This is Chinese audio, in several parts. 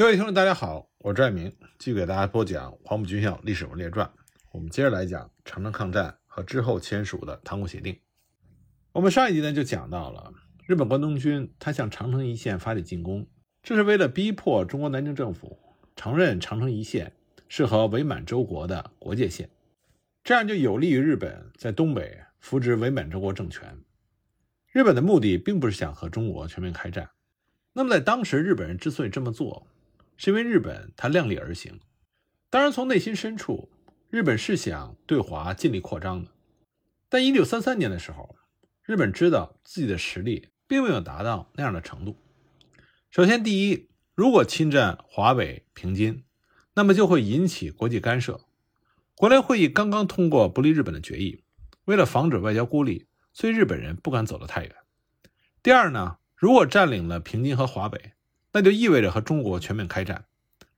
各位听众，大家好，我是赵爱明，继续给大家播讲《黄埔军校历史人物列传》。我们接着来讲长城抗战和之后签署的《塘沽协定》。我们上一集呢就讲到了日本关东军，他向长城一线发起进攻，这是为了逼迫中国南京政府承认长城一线是和伪满洲国的国界线，这样就有利于日本在东北扶植伪满洲国政权。日本的目的并不是想和中国全面开战。那么在当时，日本人之所以这么做，是因为日本它量力而行，当然从内心深处，日本是想对华尽力扩张的。但一九三三年的时候，日本知道自己的实力并没有达到那样的程度。首先，第一，如果侵占华北平津，那么就会引起国际干涉。国联会议刚刚通过不利日本的决议，为了防止外交孤立，所以日本人不敢走得太远。第二呢，如果占领了平津和华北，那就意味着和中国全面开战。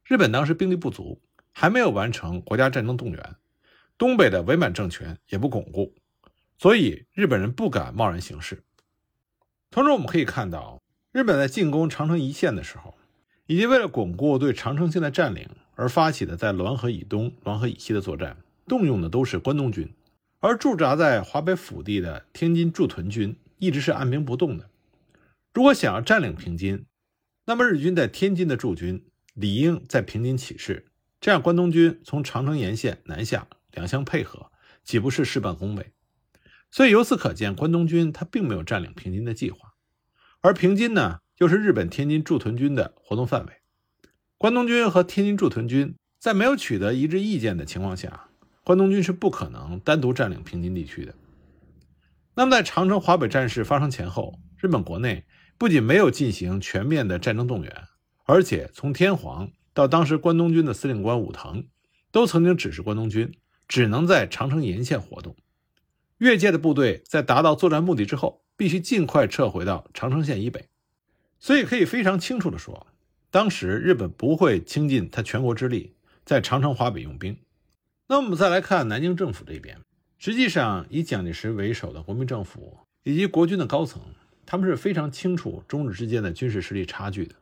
日本当时兵力不足，还没有完成国家战争动员，东北的伪满政权也不巩固，所以日本人不敢贸然行事。同时，我们可以看到，日本在进攻长城一线的时候，以及为了巩固对长城线的占领而发起的在滦河以东、滦河以西的作战，动用的都是关东军，而驻扎在华北腹地的天津驻屯军一直是按兵不动的。如果想要占领平津，那么日军在天津的驻军理应在平津起事，这样关东军从长城沿线南下，两相配合，岂不是事半功倍？所以由此可见，关东军他并没有占领平津的计划，而平津呢，又是日本天津驻屯军的活动范围。关东军和天津驻屯军在没有取得一致意见的情况下，关东军是不可能单独占领平津地区的。那么在长城华北战事发生前后，日本国内。不仅没有进行全面的战争动员，而且从天皇到当时关东军的司令官武藤，都曾经指示关东军只能在长城沿线活动。越界的部队在达到作战目的之后，必须尽快撤回到长城线以北。所以可以非常清楚地说，当时日本不会倾尽他全国之力在长城华北用兵。那我们再来看南京政府这边，实际上以蒋介石为首的国民政府以及国军的高层。他们是非常清楚中日之间的军事实力差距的，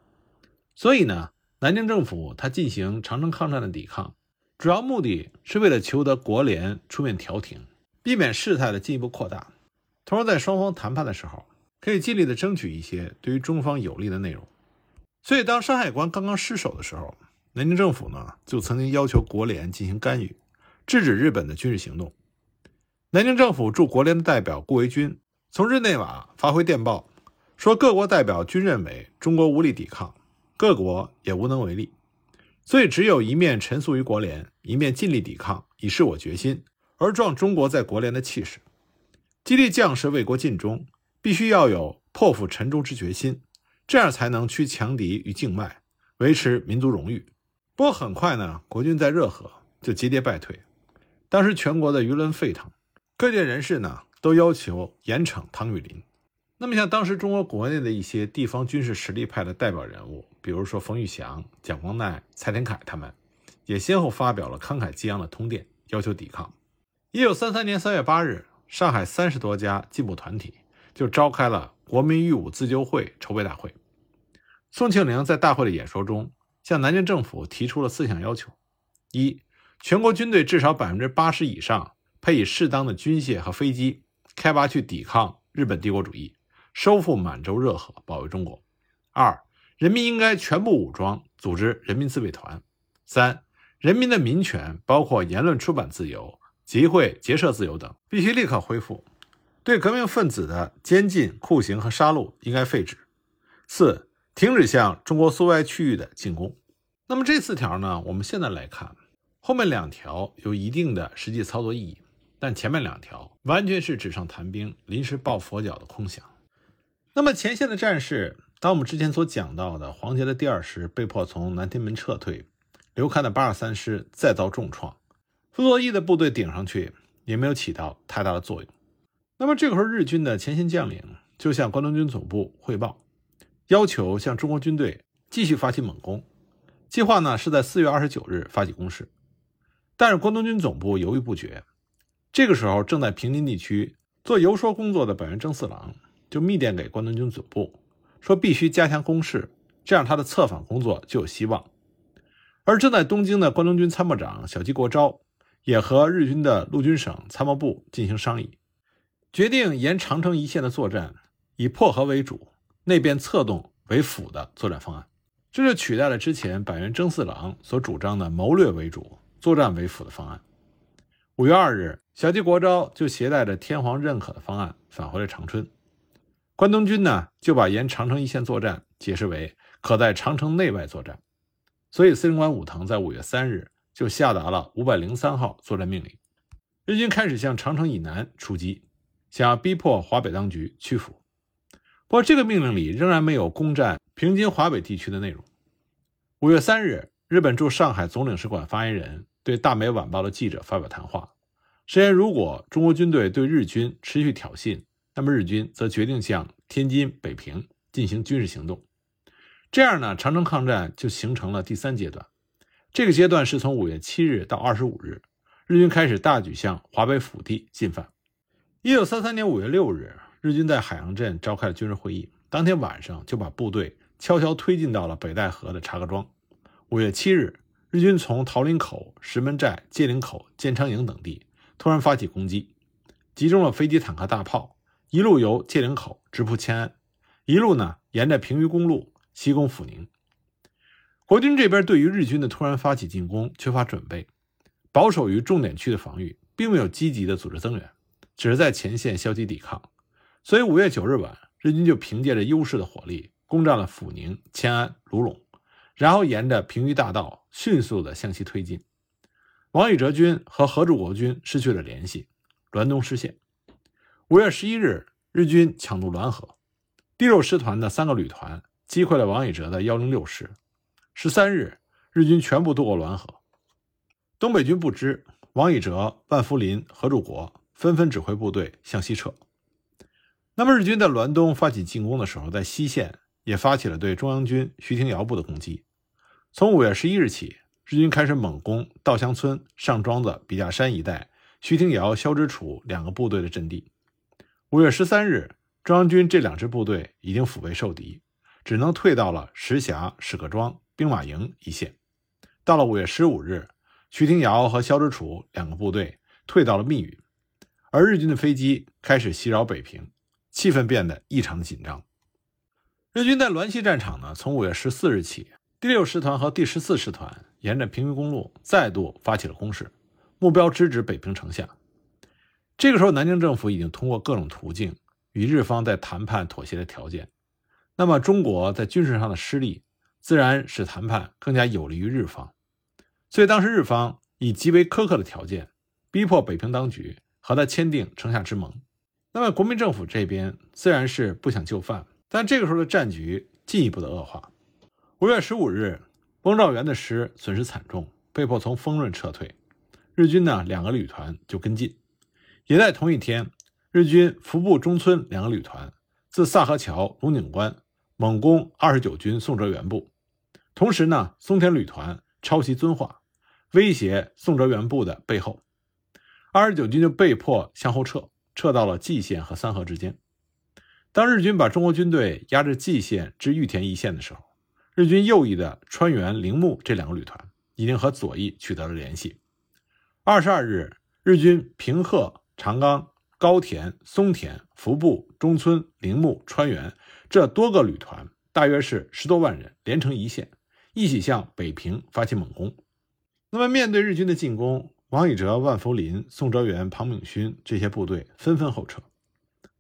所以呢，南京政府他进行长城抗战的抵抗，主要目的是为了求得国联出面调停，避免事态的进一步扩大，同时在双方谈判的时候，可以尽力的争取一些对于中方有利的内容。所以，当山海关刚刚失守的时候，南京政府呢就曾经要求国联进行干预，制止日本的军事行动。南京政府驻国联的代表顾维钧。从日内瓦发回电报，说各国代表均认为中国无力抵抗，各国也无能为力，所以只有一面陈述于国联，一面尽力抵抗，以示我决心，而壮中国在国联的气势，激励将士为国尽忠，必须要有破釜沉舟之决心，这样才能驱强敌于境外，维持民族荣誉。不过很快呢，国军在热河就节节败退，当时全国的舆论沸腾，各界人士呢。都要求严惩汤玉麟。那么，像当时中国国内的一些地方军事实力派的代表人物，比如说冯玉祥、蒋光鼐、蔡天锴，他们也先后发表了慷慨激昂的通电，要求抵抗。一九三三年三月八日，上海三十多家进步团体就召开了国民御武自救会筹备大会。宋庆龄在大会的演说中，向南京政府提出了四项要求：一、全国军队至少百分之八十以上配以适当的军械和飞机。开拔去抵抗日本帝国主义，收复满洲热河，保卫中国。二，人民应该全部武装，组织人民自卫团。三，人民的民权，包括言论、出版自由、集会、结社自由等，必须立刻恢复。对革命分子的监禁、酷刑和杀戮应该废止。四，停止向中国苏维埃区域的进攻。那么这四条呢？我们现在来看，后面两条有一定的实际操作意义。但前面两条完全是纸上谈兵、临时抱佛脚的空想。那么前线的战士，当我们之前所讲到的黄杰的第二师被迫从南天门撤退，刘戡的八十三师再遭重创，傅作义的部队顶上去也没有起到太大的作用。那么这个时候，日军的前线将领就向关东军总部汇报，要求向中国军队继续发起猛攻。计划呢是在四月二十九日发起攻势，但是关东军总部犹豫不决。这个时候，正在平津地区做游说工作的本原征四郎就密电给关东军总部，说必须加强攻势，这样他的策反工作就有希望。而正在东京的关东军参谋长小矶国昭也和日军的陆军省参谋部进行商议，决定沿长城一线的作战以破河为主，内边策动为辅的作战方案。这就取代了之前板垣征四郎所主张的谋略为主、作战为辅的方案。五月二日，小矶国昭就携带着天皇认可的方案返回了长春。关东军呢，就把沿长城一线作战解释为可在长城内外作战。所以，司令官武藤在五月三日就下达了五百零三号作战命令，日军开始向长城以南出击，想要逼迫华北当局屈服。不过，这个命令里仍然没有攻占平津华北地区的内容。五月三日，日本驻上海总领事馆发言人对大美晚报的记者发表谈话，声言如果中国军队对日军持续挑衅，那么日军则决定向天津、北平进行军事行动。这样呢，长城抗战就形成了第三阶段。这个阶段是从五月七日到二十五日，日军开始大举向华北腹地进犯。一九三三年五月六日，日军在海洋镇召开了军事会议，当天晚上就把部队悄悄推进到了北戴河的查各庄。五月七日，日军从桃林口、石门寨、界岭口、建昌营等地突然发起攻击，集中了飞机、坦克、大炮，一路由界岭口直扑迁安，一路呢沿着平舆公路。西攻阜宁，国军这边对于日军的突然发起进攻缺乏准备，保守于重点区的防御，并没有积极的组织增援，只是在前线消极抵抗。所以五月九日晚，日军就凭借着优势的火力攻占了阜宁、迁安、卢陇，然后沿着平舆大道迅速的向西推进。王宇哲军和合众国军失去了联系，滦东失陷。五月十一日，日军抢渡滦河，第六师团的三个旅团。击溃了王以哲的幺零六师。十三日，日军全部渡过滦河。东北军不知，王以哲、万福林、何柱国纷纷指挥部队向西撤。那么，日军在滦东发起进攻的时候，在西线也发起了对中央军徐廷瑶部的攻击。从五月十一日起，日军开始猛攻稻香村、上庄子、笔架山一带徐廷瑶、肖之楚两个部队的阵地。五月十三日，中央军这两支部队已经腹背受敌。只能退到了石峡、史各庄、兵马营一线。到了五月十五日，徐廷瑶和萧之楚两个部队退到了密云，而日军的飞机开始袭扰北平，气氛变得异常紧张。日军在滦西战场呢，从五月十四日起，第六师团和第十四师团沿着平舆公路再度发起了攻势，目标直指北平城下。这个时候，南京政府已经通过各种途径与日方在谈判妥协的条件。那么，中国在军事上的失利，自然使谈判更加有利于日方。所以，当时日方以极为苛刻的条件，逼迫北平当局和他签订城下之盟。那么，国民政府这边自然是不想就范，但这个时候的战局进一步的恶化。五月十五日，翁兆元的师损失惨重，被迫从丰润撤退。日军呢，两个旅团就跟进。也在同一天，日军服部中村两个旅团自萨河桥、龙井关。猛攻二十九军宋哲元部，同时呢，松田旅团抄袭遵化，威胁宋哲元部的背后，二十九军就被迫向后撤，撤到了蓟县和三河之间。当日军把中国军队压至蓟县至玉田一线的时候，日军右翼的川原、铃木这两个旅团已经和左翼取得了联系。二十二日，日军平贺、长冈、高田、松田、服部、中村、铃木、川原。这多个旅团大约是十多万人，连成一线，一起向北平发起猛攻。那么，面对日军的进攻，王以哲、万福林、宋哲元、庞炳勋这些部队纷纷后撤。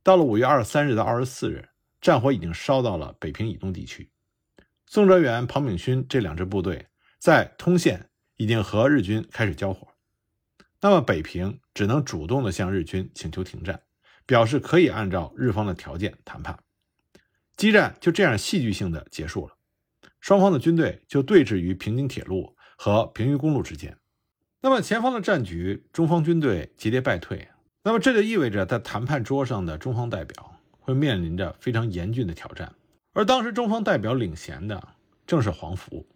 到了五月二十三日到二十四日，战火已经烧到了北平以东地区。宋哲元、庞炳勋这两支部队在通县已经和日军开始交火。那么，北平只能主动的向日军请求停战，表示可以按照日方的条件谈判。激战就这样戏剧性的结束了，双方的军队就对峙于平津铁路和平舆公路之间。那么前方的战局，中方军队节节败退。那么这就意味着在谈判桌上的中方代表会面临着非常严峻的挑战。而当时中方代表领衔的正是黄福。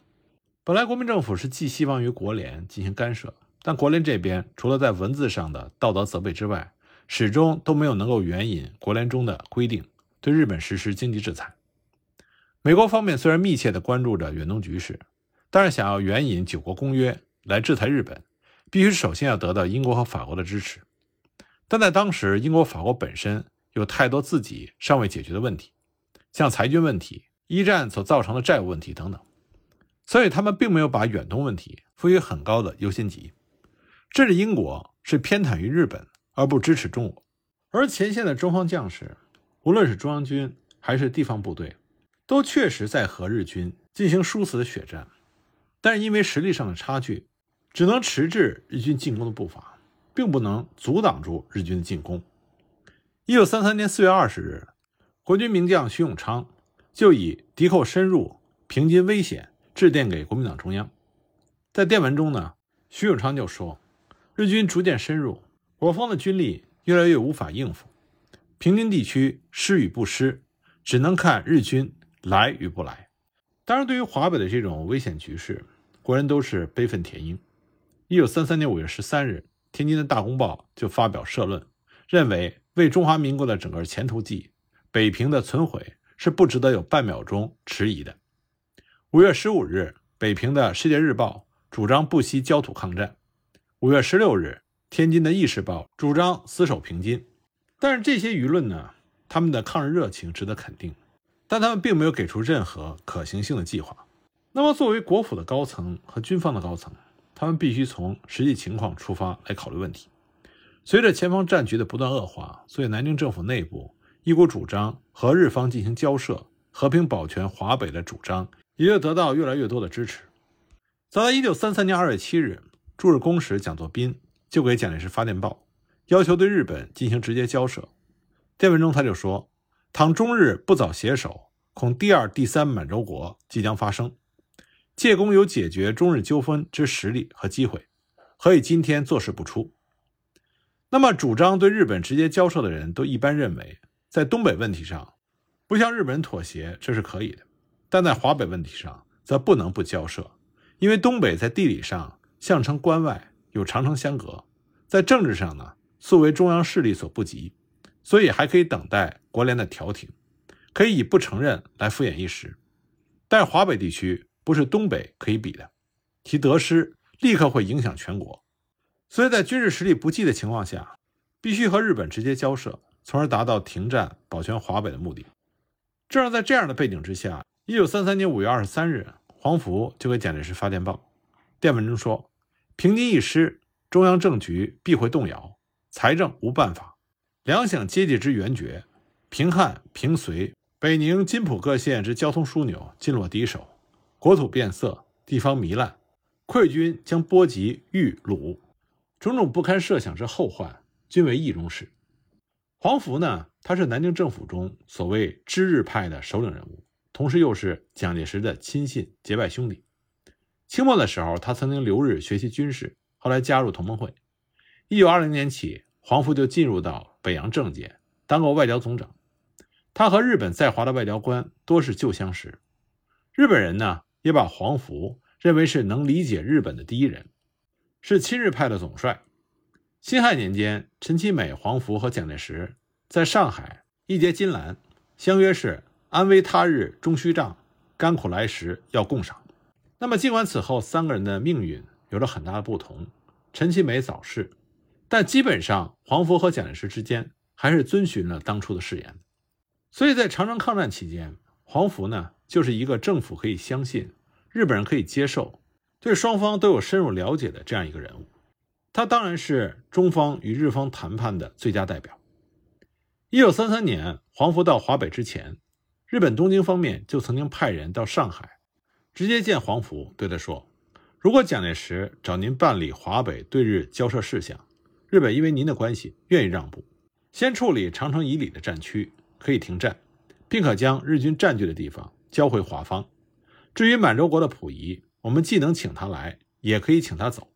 本来国民政府是寄希望于国联进行干涉，但国联这边除了在文字上的道德责备之外，始终都没有能够援引国联中的规定。对日本实施经济制裁，美国方面虽然密切地关注着远东局势，但是想要援引九国公约来制裁日本，必须首先要得到英国和法国的支持。但在当时，英国、法国本身有太多自己尚未解决的问题，像裁军问题、一战所造成的债务问题等等，所以他们并没有把远东问题赋予很高的优先级。这是英国是偏袒于日本，而不支持中国。而前线的中方将士，无论是中央军还是地方部队，都确实在和日军进行殊死的血战，但是因为实力上的差距，只能迟滞日军进攻的步伐。并不能阻挡住日军的进攻。一九三三年四月二十日，国军名将徐永昌就以敌寇深入、平津危险致电给国民党中央。在电文中呢，徐永昌就说：“日军逐渐深入，我方的军力越来越无法应付，平津地区失与不失，只能看日军来与不来。”当然，对于华北的这种危险局势，国人都是悲愤填膺。一九三三年五月十三日。天津的大公报就发表社论，认为为中华民国的整个前途计，北平的存毁是不值得有半秒钟迟疑的。五月十五日，北平的《世界日报》主张不惜焦土抗战；五月十六日，天津的《意识报》主张死守平津。但是这些舆论呢，他们的抗日热情值得肯定，但他们并没有给出任何可行性的计划。那么，作为国府的高层和军方的高层。他们必须从实际情况出发来考虑问题。随着前方战局的不断恶化，所以南京政府内部一股主张和日方进行交涉、和平保全华北的主张，也就得到越来越多的支持。早在1933年2月7日，驻日公使蒋作斌就给蒋介石发电报，要求对日本进行直接交涉。电文中他就说：“倘中日不早携手，恐第二、第三满洲国即将发生。”借公有解决中日纠纷之实力和机会，何以今天坐视不出？那么，主张对日本直接交涉的人都一般认为，在东北问题上不向日本人妥协这是可以的，但在华北问题上则不能不交涉，因为东北在地理上相称关外，有长城相隔；在政治上呢，素为中央势力所不及，所以还可以等待国联的调停，可以以不承认来敷衍一时。但华北地区。不是东北可以比的，其得失立刻会影响全国，所以在军事实力不济的情况下，必须和日本直接交涉，从而达到停战、保全华北的目的。正是在这样的背景之下，一九三三年五月二十三日，黄福就给蒋介石发电报，电文中说：“平津一失，中央政局必会动摇，财政无办法，两省阶级之援绝，平汉、平绥、北宁、津浦各县之交通枢纽尽落敌手。”国土变色，地方糜烂，溃军将波及豫鲁，种种不堪设想之后患，均为易中事。黄福呢，他是南京政府中所谓知日派的首领人物，同时又是蒋介石的亲信结拜兄弟。清末的时候，他曾经留日学习军事，后来加入同盟会。一九二零年起，黄福就进入到北洋政界，当过外交总长。他和日本在华的外交官多是旧相识，日本人呢。也把黄福认为是能理解日本的第一人，是亲日派的总帅。辛亥年间，陈其美、黄福和蒋介石在上海一结金兰，相约是安危他日终须仗，甘苦来时要共赏。那么，尽管此后三个人的命运有着很大的不同，陈其美早逝，但基本上黄福和蒋介石之间还是遵循了当初的誓言。所以在长征抗战期间，黄福呢？就是一个政府可以相信、日本人可以接受、对双方都有深入了解的这样一个人物，他当然是中方与日方谈判的最佳代表。一九三三年，黄福到华北之前，日本东京方面就曾经派人到上海，直接见黄福，对他说：“如果蒋介石找您办理华北对日交涉事项，日本因为您的关系愿意让步，先处理长城以里的战区，可以停战，并可将日军占据的地方。”交回华方。至于满洲国的溥仪，我们既能请他来，也可以请他走。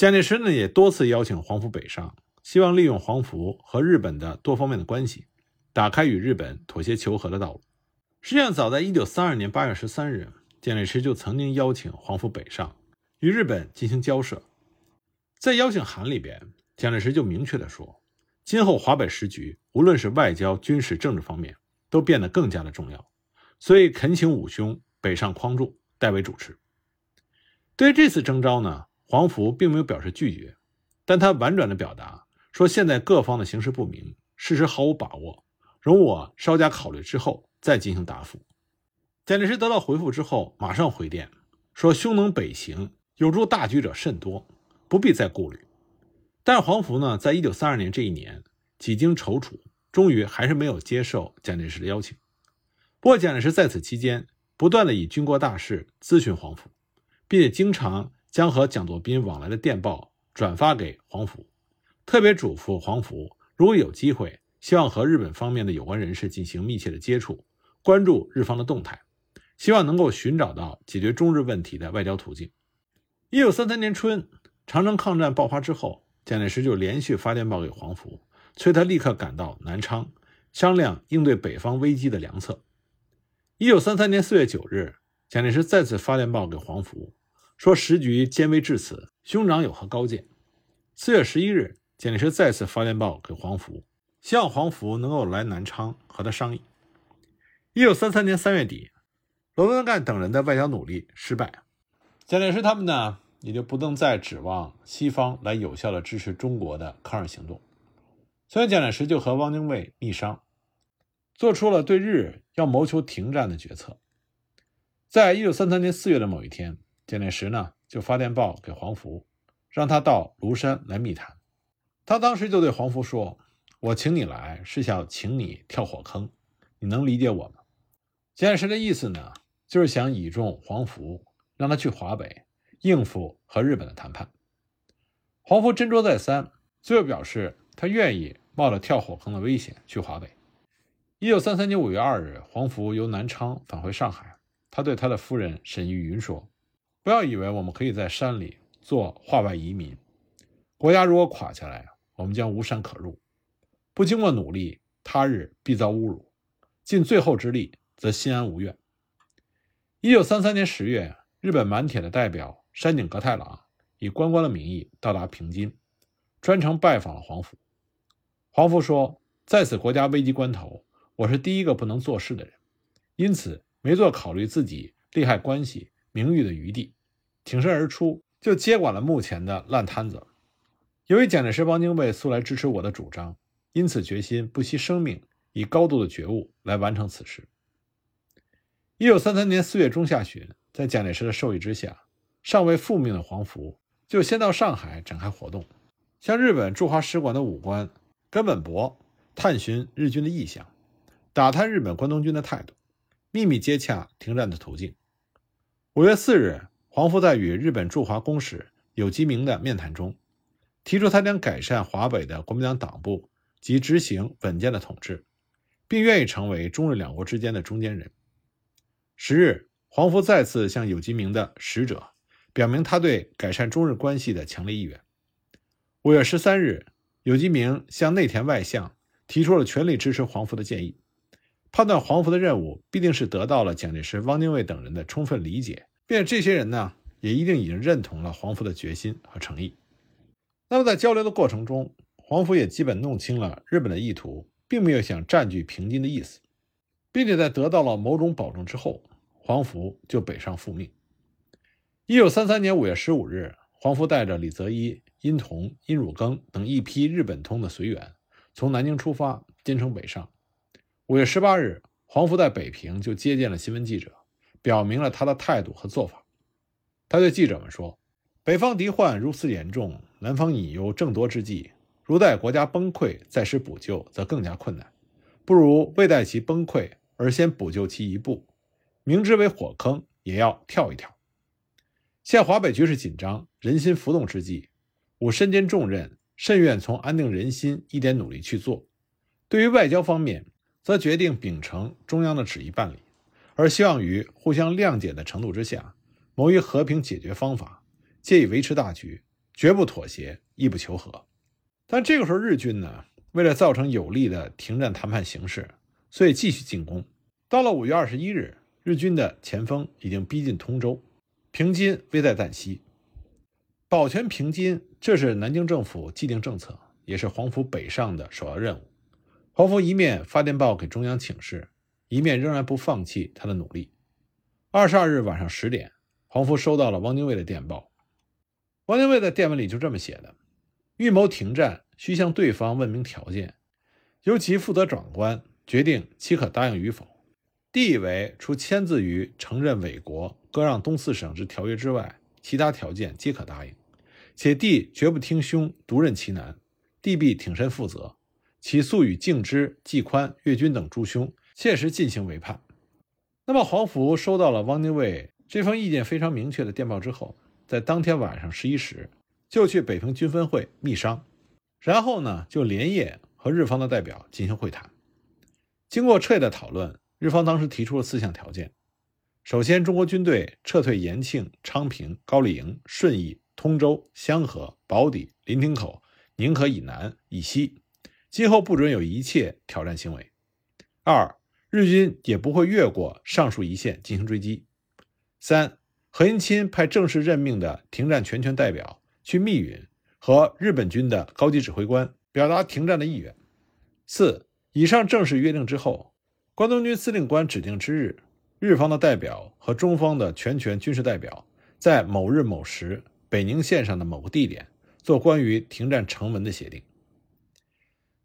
蒋介石呢，也多次邀请黄福北上，希望利用黄福和日本的多方面的关系，打开与日本妥协求和的道路。实际上，早在1932年8月13日，蒋介石就曾经邀请黄福北上，与日本进行交涉。在邀请函里边，蒋介石就明确的说，今后华北时局，无论是外交、军事、政治方面，都变得更加的重要。所以恳请武兄北上匡助，代为主持。对于这次征召呢，黄福并没有表示拒绝，但他婉转的表达说：“现在各方的形势不明，事实毫无把握，容我稍加考虑之后再进行答复。”蒋介石得到回复之后，马上回电说：“兄能北行，有助大局者甚多，不必再顾虑。”但是黄福呢，在一九三二年这一年几经踌躇，终于还是没有接受蒋介石的邀请。不过，蒋介石在此期间不断的以军国大事咨询黄福，并且经常将和蒋作斌往来的电报转发给黄甫，特别嘱咐黄甫，如果有机会，希望和日本方面的有关人士进行密切的接触，关注日方的动态，希望能够寻找到解决中日问题的外交途径。一九三三年春，长城抗战爆发之后，蒋介石就连续发电报给黄甫，催他立刻赶到南昌，商量应对北方危机的良策。一九三三年四月九日，蒋介石再次发电报给黄甫，说时局艰危至此，兄长有何高见？四月十一日，蒋介石再次发电报给黄福，希望黄福能够来南昌和他商议。一九三三年三月底，罗文干等人的外交努力失败，蒋介石他们呢也就不能再指望西方来有效的支持中国的抗日行动，所以蒋介石就和汪精卫密商。做出了对日要谋求停战的决策。在一九三三年四月的某一天，蒋介石呢就发电报给黄福，让他到庐山来密谈。他当时就对黄福说：“我请你来是想请你跳火坑，你能理解我吗？”蒋介石的意思呢，就是想倚重黄福，让他去华北应付和日本的谈判。黄福斟酌再三，最后表示他愿意冒着跳火坑的危险去华北。一九三三年五月二日，黄福由南昌返回上海。他对他的夫人沈玉云说：“不要以为我们可以在山里做化外移民。国家如果垮下来，我们将无山可入。不经过努力，他日必遭侮辱。尽最后之力，则心安无怨。”一九三三年十月，日本满铁的代表山井格太郎以观光的名义到达平津，专程拜访了黄甫。黄甫说：“在此国家危急关头。”我是第一个不能做事的人，因此没做考虑自己利害关系、名誉的余地，挺身而出，就接管了目前的烂摊子。由于蒋介石、汪精卫素来支持我的主张，因此决心不惜生命，以高度的觉悟来完成此事。一九三三年四月中下旬，在蒋介石的授意之下，尚未复命的黄福就先到上海展开活动，向日本驻华使馆的武官根本博探寻日军的意向。打探日本关东军的态度，秘密接洽停战的途径。五月四日，黄福在与日本驻华公使有吉明的面谈中，提出他将改善华北的国民党党部及执行稳健的统治，并愿意成为中日两国之间的中间人。十日，黄福再次向有吉明的使者表明他对改善中日关系的强烈意愿。五月十三日，有吉明向内田外相提出了全力支持黄福的建议。判断黄福的任务必定是得到了蒋介石、汪精卫等人的充分理解，并且这些人呢也一定已经认同了黄福的决心和诚意。那么在交流的过程中，黄福也基本弄清了日本的意图，并没有想占据平津的意思，并且在得到了某种保证之后，黄福就北上复命。一九三三年五月十五日，黄福带着李泽一、殷同、殷汝耕等一批日本通的随员，从南京出发，兼程北上。五月十八日，黄福在北平就接见了新闻记者，表明了他的态度和做法。他对记者们说：“北方敌患如此严重，南方隐忧正多之际，如待国家崩溃再施补救，则更加困难。不如未待其崩溃而先补救其一步，明知为火坑也要跳一跳。现华北局势紧张，人心浮动之际，吾身兼重任，甚愿从安定人心一点努力去做。对于外交方面，”则决定秉承中央的旨意办理，而希望于互相谅解的程度之下，谋于和平解决方法，借以维持大局，绝不妥协，亦不求和。但这个时候，日军呢，为了造成有利的停战谈判形势，所以继续进攻。到了五月二十一日，日军的前锋已经逼近通州，平津危在旦夕。保全平津，这是南京政府既定政策，也是黄埔北上的首要任务。黄福一面发电报给中央请示，一面仍然不放弃他的努力。二十二日晚上十点，黄福收到了汪精卫的电报。汪精卫的电文里就这么写的：“预谋停战，需向对方问明条件，由其负责长官决定其可答应与否。地为除签字于承认伪国割让东四省之条约之外，其他条件皆可答应。且帝绝不听兄独任其难，帝必挺身负责。其速与敬之、季宽、岳军等诸兄切实进行为判。”那么黄福收到了汪精卫这封意见非常明确的电报之后。在当天晚上十一时，就去北平军分会密商，然后呢，就连夜和日方的代表进行会谈。经过彻夜的讨论，日方当时提出了四项条件：首先，中国军队撤退延庆、昌平、高丽营、顺义、通州、香河、宝坻、临亭口、宁河以南、以西，今后不准有一切挑战行为；二，日军也不会越过上述一线进行追击；三。何应钦派正式任命的停战全权代表去密云，和日本军的高级指挥官表达停战的意愿。四、以上正式约定之后，关东军司令官指定之日，日方的代表和中方的全权军事代表在某日某时北宁线上的某个地点做关于停战成文的协定。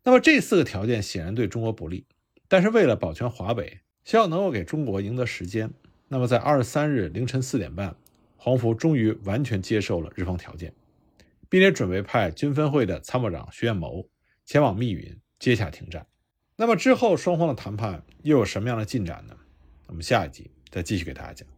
那么这四个条件显然对中国不利，但是为了保全华北，希望能够给中国赢得时间。那么，在二十三日凌晨四点半，黄福终于完全接受了日方条件，并且准备派军分会的参谋长徐彦谋前往密云接下停战。那么之后双方的谈判又有什么样的进展呢？我们下一集再继续给大家讲。